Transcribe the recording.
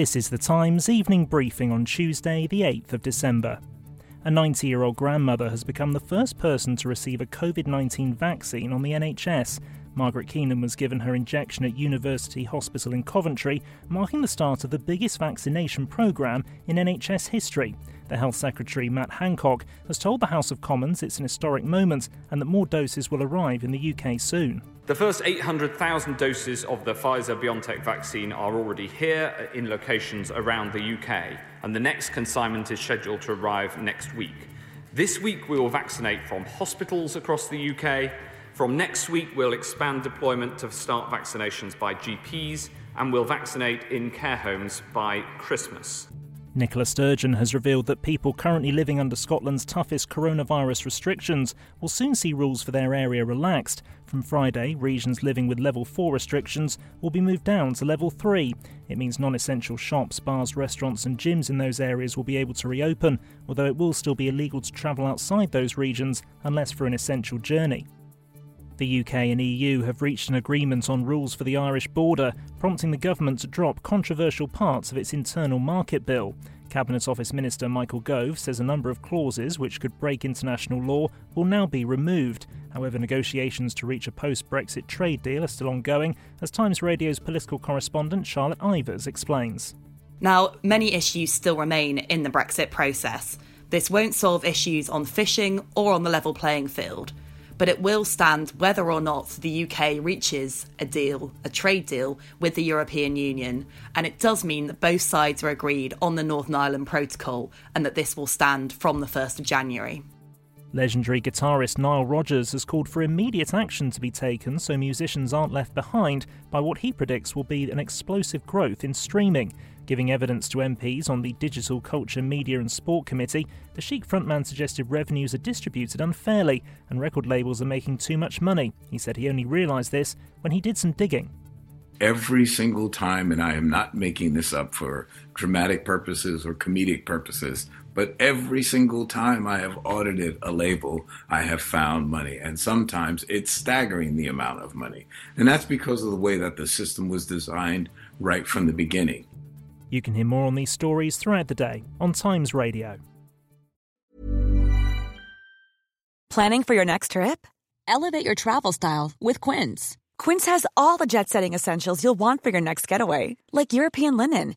This is the Times evening briefing on Tuesday, the 8th of December. A 90 year old grandmother has become the first person to receive a COVID 19 vaccine on the NHS. Margaret Keenan was given her injection at University Hospital in Coventry, marking the start of the biggest vaccination programme in NHS history. The Health Secretary, Matt Hancock, has told the House of Commons it's an historic moment and that more doses will arrive in the UK soon. The first 800,000 doses of the Pfizer BioNTech vaccine are already here in locations around the UK, and the next consignment is scheduled to arrive next week. This week, we will vaccinate from hospitals across the UK. From next week, we'll expand deployment to start vaccinations by GPs, and we'll vaccinate in care homes by Christmas. Nicola Sturgeon has revealed that people currently living under Scotland's toughest coronavirus restrictions will soon see rules for their area relaxed. From Friday, regions living with level 4 restrictions will be moved down to level 3. It means non essential shops, bars, restaurants, and gyms in those areas will be able to reopen, although it will still be illegal to travel outside those regions unless for an essential journey. The UK and EU have reached an agreement on rules for the Irish border, prompting the government to drop controversial parts of its internal market bill. Cabinet Office Minister Michael Gove says a number of clauses which could break international law will now be removed. However, negotiations to reach a post Brexit trade deal are still ongoing, as Times Radio's political correspondent Charlotte Ivers explains. Now, many issues still remain in the Brexit process. This won't solve issues on fishing or on the level playing field but it will stand whether or not the UK reaches a deal, a trade deal with the European Union. And it does mean that both sides are agreed on the Northern Ireland Protocol and that this will stand from the 1st of January. Legendary guitarist Nile Rodgers has called for immediate action to be taken so musicians aren't left behind by what he predicts will be an explosive growth in streaming. Giving evidence to MPs on the Digital Culture, Media and Sport Committee, the Chic frontman suggested revenues are distributed unfairly and record labels are making too much money. He said he only realised this when he did some digging. Every single time, and I am not making this up for dramatic purposes or comedic purposes, but every single time I have audited a label, I have found money. And sometimes it's staggering the amount of money. And that's because of the way that the system was designed right from the beginning. You can hear more on these stories throughout the day on Times Radio. Planning for your next trip? Elevate your travel style with Quince. Quince has all the jet setting essentials you'll want for your next getaway, like European linen,